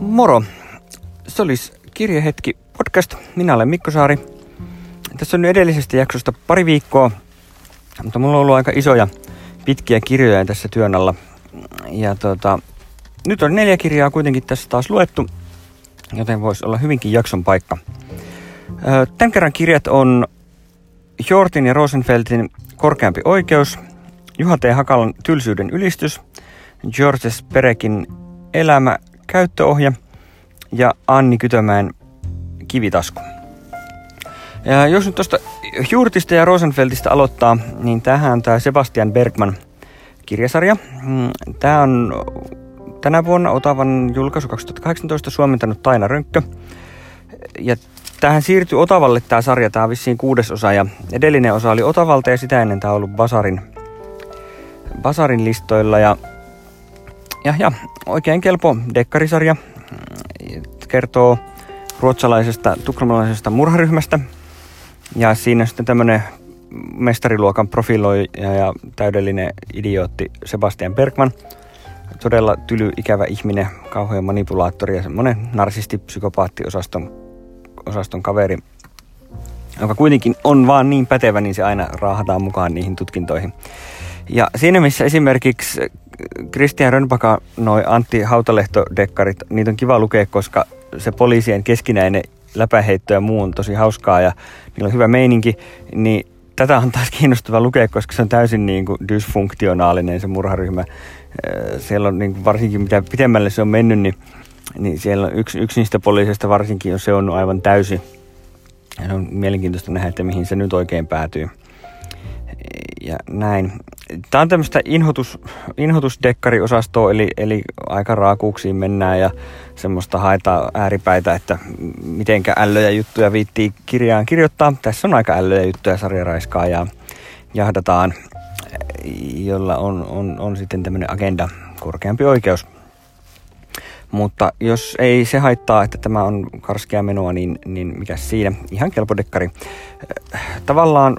Moro! Se olisi Kirjehetki podcast. Minä olen Mikko Saari. Tässä on nyt edellisestä jaksosta pari viikkoa, mutta mulla on ollut aika isoja pitkiä kirjoja tässä työn alla. Ja tota, nyt on neljä kirjaa kuitenkin tässä taas luettu, joten voisi olla hyvinkin jakson paikka. Tämän kerran kirjat on Jortin ja Rosenfeltin Korkeampi oikeus, Juha T. Hakalan Tylsyyden ylistys, Georges Perekin Elämä käyttöohje ja Anni Kytömäen Kivitasku. Ja jos nyt tuosta Jurtista ja Rosenfeldistä aloittaa, niin tähän on tämä Sebastian Bergman kirjasarja. Mm, tämä on tänä vuonna Otavan julkaisu 2018 suomentanut Taina Rönkkö. Ja tähän siirtyi Otavalle tämä sarja, tämä on vissiin kuudes osa ja edellinen osa oli Otavalta ja sitä ennen tämä on ollut Basarin, Basarin listoilla ja, ja, ja oikein kelpo dekkarisarja. Kertoo ruotsalaisesta tukholmalaisesta murharyhmästä ja siinä sitten tämmöinen mestariluokan profiloija ja täydellinen idiootti Sebastian Bergman. Todella tyly, ikävä ihminen, kauhean manipulaattori ja semmoinen narsisti-psykopaatti-osaston osaston kaveri, joka kuitenkin on vaan niin pätevä, niin se aina raahataan mukaan niihin tutkintoihin. Ja siinä missä esimerkiksi Christian Rönnbaka, noi Antti Hautalehto-dekkarit, niitä on kiva lukea, koska se poliisien keskinäinen läpäheitto ja muu on tosi hauskaa ja niillä on hyvä meininki, niin tätä on taas kiinnostava lukea, koska se on täysin niin kuin dysfunktionaalinen se murharyhmä. Siellä on niin kuin varsinkin mitä pitemmälle se on mennyt, niin, niin siellä on yksi, yksi niistä poliisista varsinkin on se on aivan täysi. Ja on mielenkiintoista nähdä, että mihin se nyt oikein päätyy. Ja näin. Tämä on tämmöistä inhotus, inhotusdekkariosastoa, eli, eli aika raakuuksiin mennään ja semmoista haetaan ääripäitä, että mitenkä ällöjä juttuja viittii kirjaan kirjoittaa. Tässä on aika ällöjä juttuja sarjaraiskaa ja jahdataan, jolla on, on, on sitten tämmöinen agenda korkeampi oikeus. Mutta jos ei se haittaa, että tämä on karskia menoa, niin, niin mikä siinä? Ihan kelpo dekkari. Tavallaan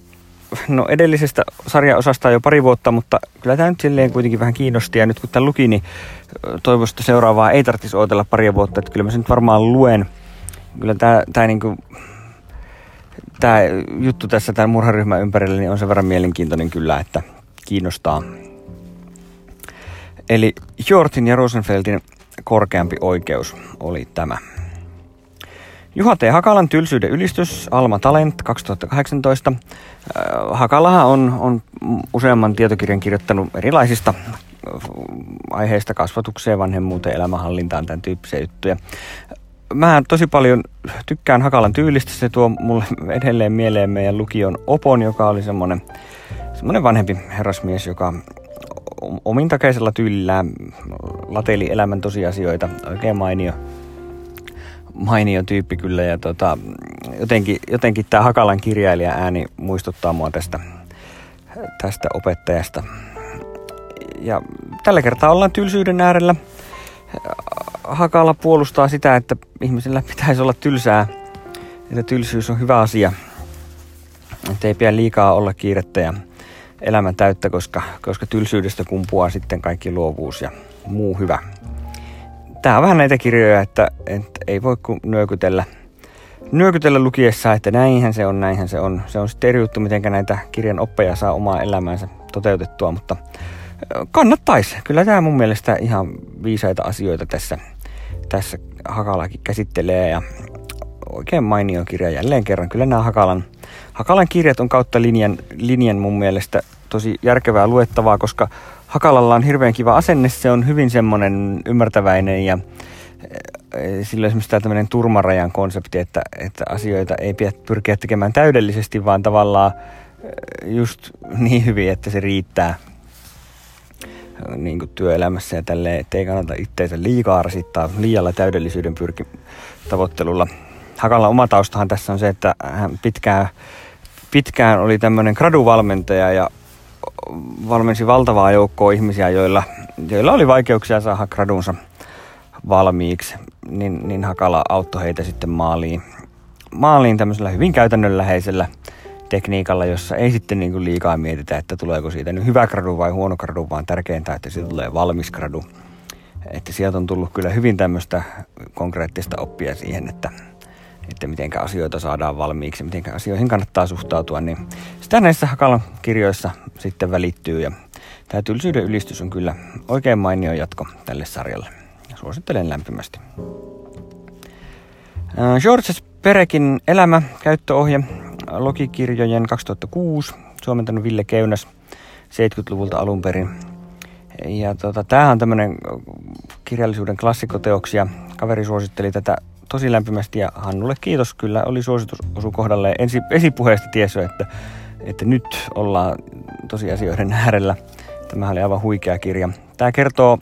no edellisestä sarjaosasta jo pari vuotta, mutta kyllä tämä nyt silleen kuitenkin vähän kiinnosti. Ja nyt kun tämä luki, niin toivoisin, että seuraavaa ei tarvitsisi odotella pari vuotta. Että kyllä mä sen nyt varmaan luen. Kyllä tämä, tämä, niin kuin, tämä juttu tässä tämän murharyhmän ympärillä niin on sen verran mielenkiintoinen kyllä, että kiinnostaa. Eli Jortin ja Rosenfeldin korkeampi oikeus oli tämä. Juha T. Hakalan tylsyyden ylistys, Alma Talent 2018. Äh, Hakalahan on, on useamman tietokirjan kirjoittanut erilaisista äh, aiheista kasvatukseen, vanhemmuuteen, elämänhallintaan, tämän tyyppisiä juttuja. Mä tosi paljon tykkään Hakalan tyylistä. Se tuo mulle edelleen mieleen meidän lukion Opon, joka oli semmoinen, semmoinen vanhempi herrasmies, joka omintakeisella tyylillään lateli elämän tosiasioita. Oikein mainio mainio tyyppi kyllä ja tota, jotenkin, jotenkin tämä Hakalan kirjailija ääni muistuttaa mua tästä, tästä opettajasta. Ja tällä kertaa ollaan tylsyyden äärellä. Hakala puolustaa sitä, että ihmisellä pitäisi olla tylsää, että tylsyys on hyvä asia. Että ei pidä liikaa olla kiirettä ja elämän täyttä, koska, koska tylsyydestä kumpuaa sitten kaikki luovuus ja muu hyvä tää on vähän näitä kirjoja, että, että ei voi kuin nyökytellä, nyökytellä lukiessa, että näinhän se on, näinhän se on. Se on sitten eri juttu, miten näitä kirjan oppeja saa omaa elämäänsä toteutettua, mutta kannattaisi. Kyllä tämä mun mielestä ihan viisaita asioita tässä, tässä Hakalakin käsittelee ja oikein mainio kirja jälleen kerran. Kyllä nämä Hakalan, Hakalan kirjat on kautta linjan, linjan mun mielestä tosi järkevää luettavaa, koska Hakalalla on hirveän kiva asenne, se on hyvin semmoinen ymmärtäväinen ja eh, sillä on esimerkiksi tämmöinen turmarajan konsepti, että, että asioita ei pidä pyrkiä tekemään täydellisesti, vaan tavallaan eh, just niin hyvin, että se riittää niin kuin työelämässä ja tälleen, että ei kannata itseensä liikaa rasittaa liialla täydellisyyden pyrki tavoittelulla. Hakalla oma taustahan tässä on se, että hän pitkään, pitkään oli tämmöinen graduvalmentaja ja valmensi valtavaa joukkoa ihmisiä, joilla, joilla oli vaikeuksia saada gradunsa valmiiksi, niin, niin Hakala auttoi heitä sitten maaliin, maaliin tämmöisellä hyvin käytännönläheisellä tekniikalla, jossa ei sitten niin kuin liikaa mietitä, että tuleeko siitä nyt hyvä gradu vai huono gradu, vaan tärkeintä, että siitä tulee valmis gradu. että sieltä on tullut kyllä hyvin tämmöistä konkreettista oppia siihen, että, että miten asioita saadaan valmiiksi, miten asioihin kannattaa suhtautua, niin sitä näissä Hakalan kirjoissa sitten välittyy ja tämä tylsyyden ylistys on kyllä oikein mainio jatko tälle sarjalle. Suosittelen lämpimästi. Georges Perekin elämä, käyttöohje, logikirjojen 2006, suomentanut Ville Keynäs 70-luvulta alun perin. Ja tota, tämähän on tämmöinen kirjallisuuden klassikoteoksia. Kaveri suositteli tätä tosi lämpimästi ja Hannulle kiitos. Kyllä oli suositus osu kohdalle. Ensi, esipuheesta tiesi, että, että nyt ollaan tosiasioiden äärellä. Tämä oli aivan huikea kirja. Tämä kertoo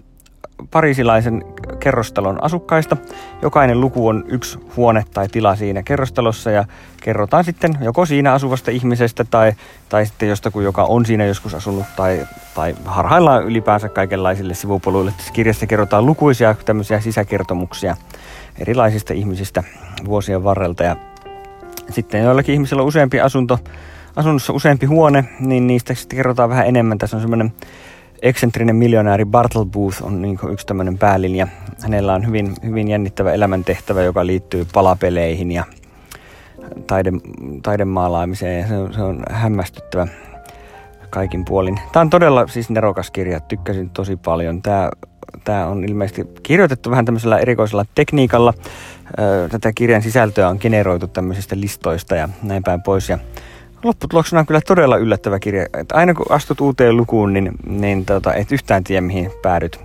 parisilaisen kerrostalon asukkaista. Jokainen luku on yksi huone tai tila siinä kerrostalossa ja kerrotaan sitten joko siinä asuvasta ihmisestä tai, tai sitten jostakin, joka on siinä joskus asunut tai, tai harhaillaan ylipäänsä kaikenlaisille sivupoluille. Tässä kirjassa kerrotaan lukuisia tämmöisiä sisäkertomuksia erilaisista ihmisistä vuosien varrelta ja sitten joillakin ihmisillä on useampi asunto, asunnossa useampi huone, niin niistä sitten kerrotaan vähän enemmän. Tässä on semmoinen eksentrinen miljonääri Bartle Booth on niin yksi tämmöinen päälinja. Hänellä on hyvin, hyvin jännittävä elämäntehtävä, joka liittyy palapeleihin ja taide, taidemaalaamiseen. Ja se, on, se on hämmästyttävä kaikin puolin. Tämä on todella siis nerokas kirja, tykkäsin tosi paljon. Tämä, tämä on ilmeisesti kirjoitettu vähän tämmöisellä erikoisella tekniikalla. Tätä kirjan sisältöä on generoitu tämmöisistä listoista ja näin päin pois. Ja lopputuloksena on kyllä todella yllättävä kirja. Että aina kun astut uuteen lukuun, niin, niin tota, et yhtään tiedä mihin päädyt.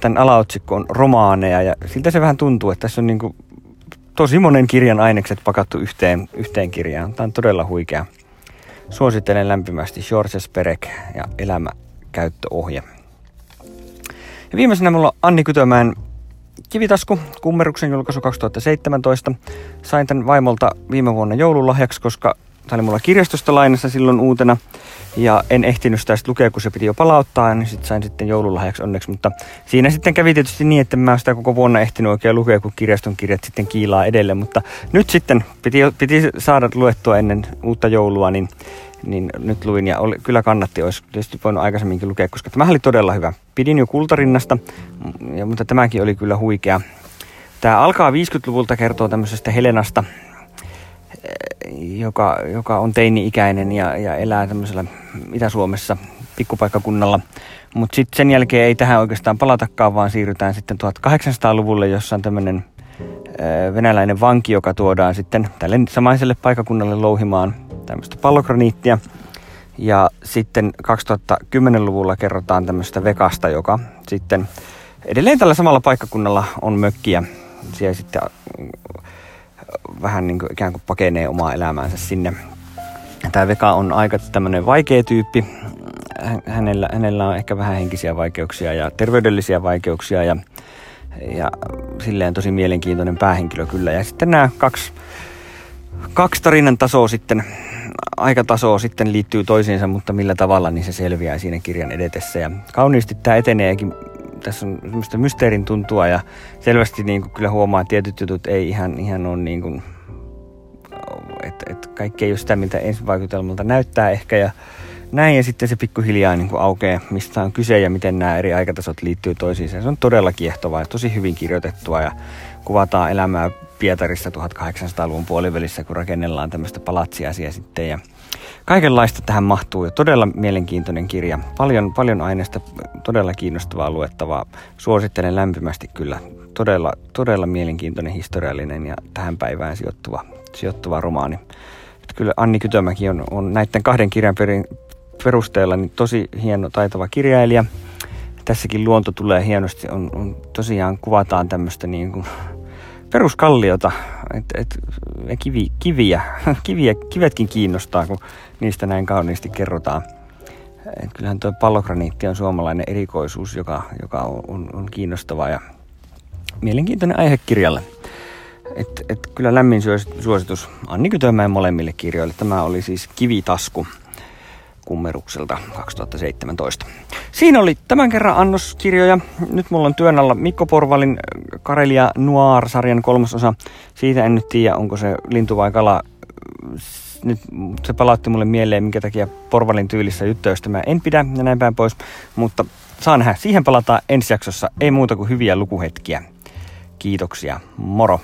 Tämän alaotsikko on romaaneja ja siltä se vähän tuntuu, että tässä on niin kuin tosi monen kirjan ainekset pakattu yhteen, yhteen kirjaan. Tämä on todella huikea. Suosittelen lämpimästi Georges Perek ja elämäkäyttöohje. Ja viimeisenä mulla on Anni Kytömäen Kivitasku, kummeruksen julkaisu 2017. Sain tämän vaimolta viime vuonna joululahjaksi, koska Tämä oli mulla kirjastosta lainassa silloin uutena. Ja en ehtinyt sitä sitten lukea, kun se piti jo palauttaa, niin sitten sain sitten joululahjaksi onneksi. Mutta siinä sitten kävi tietysti niin, että mä sitä koko vuonna ehtinyt oikein lukea, kun kirjaston kirjat sitten kiilaa edelleen. Mutta nyt sitten piti, piti saada luettua ennen uutta joulua, niin, niin nyt luin ja oli, kyllä kannatti, olisi tietysti voinut aikaisemminkin lukea, koska tämä oli todella hyvä. Pidin jo kultarinnasta, ja, mutta tämäkin oli kyllä huikea. Tämä alkaa 50-luvulta kertoo tämmöisestä Helenasta, joka, joka on teini-ikäinen ja, ja elää tämmöisellä Itä-Suomessa pikkupaikkakunnalla. Mutta sitten sen jälkeen ei tähän oikeastaan palatakaan, vaan siirrytään sitten 1800-luvulle, jossa on tämmöinen venäläinen vanki, joka tuodaan sitten tälle samaiselle paikakunnalle louhimaan tämmöistä pallokraniittia. Ja sitten 2010-luvulla kerrotaan tämmöistä vekasta, joka sitten edelleen tällä samalla paikkakunnalla on mökkiä. Siellä sitten vähän niin kuin ikään kuin pakenee omaa elämäänsä sinne. Tämä Veka on aika tämmöinen vaikea tyyppi. Hänellä, hänellä on ehkä vähän henkisiä vaikeuksia ja terveydellisiä vaikeuksia ja, ja silleen tosi mielenkiintoinen päähenkilö kyllä. Ja sitten nämä kaksi, kaksi tarinan tasoa sitten, aikatasoa sitten liittyy toisiinsa, mutta millä tavalla niin se selviää siinä kirjan edetessä. Ja kauniisti tämä eteneekin tässä on semmoista mysteerin tuntua ja selvästi niin kuin kyllä huomaa, että tietyt jutut ei ihan, ihan ole niin kuin, että, että kaikki ei ole sitä, miltä ensivaikutelmalta näyttää ehkä ja näin ja sitten se pikkuhiljaa niin kuin aukeaa, mistä on kyse ja miten nämä eri aikatasot liittyy toisiinsa. Se on todella kiehtovaa ja tosi hyvin kirjoitettua ja kuvataan elämää Pietarissa 1800-luvun puolivälissä, kun rakennellaan tämmöistä palatsiasia sitten ja kaikenlaista tähän mahtuu todella mielenkiintoinen kirja. Paljon, paljon aineesta, todella kiinnostavaa luettavaa. Suosittelen lämpimästi kyllä. Todella, todella mielenkiintoinen, historiallinen ja tähän päivään sijoittuva, sijoittuva romaani. Että kyllä Anni Kytömäki on, on näiden kahden kirjan perin, perusteella niin tosi hieno, taitava kirjailija. Tässäkin luonto tulee hienosti, on, on tosiaan kuvataan tämmöistä niin kuin peruskalliota, että et, kivi, kiviä, kiviä, kivetkin kiinnostaa, kun niistä näin kauniisti kerrotaan. Et kyllähän tuo pallograniitti on suomalainen erikoisuus, joka, joka on, on, on kiinnostava ja mielenkiintoinen aihe kirjalle. Et, et kyllä lämmin suositus Anni Kytömäen molemmille kirjoille. Tämä oli siis Kivitasku kummerukselta 2017. Siinä oli tämän kerran annoskirjoja. Nyt mulla on työn alla Mikko Porvalin Karelia Noir-sarjan kolmasosa. Siitä en nyt tiedä, onko se lintu vai kala. Nyt se palautti mulle mieleen, minkä takia Porvalin tyylissä juttuja, josta mä en pidä ja näin päin pois. Mutta saa nähdä. Siihen palataan ensi jaksossa. Ei muuta kuin hyviä lukuhetkiä. Kiitoksia. Moro.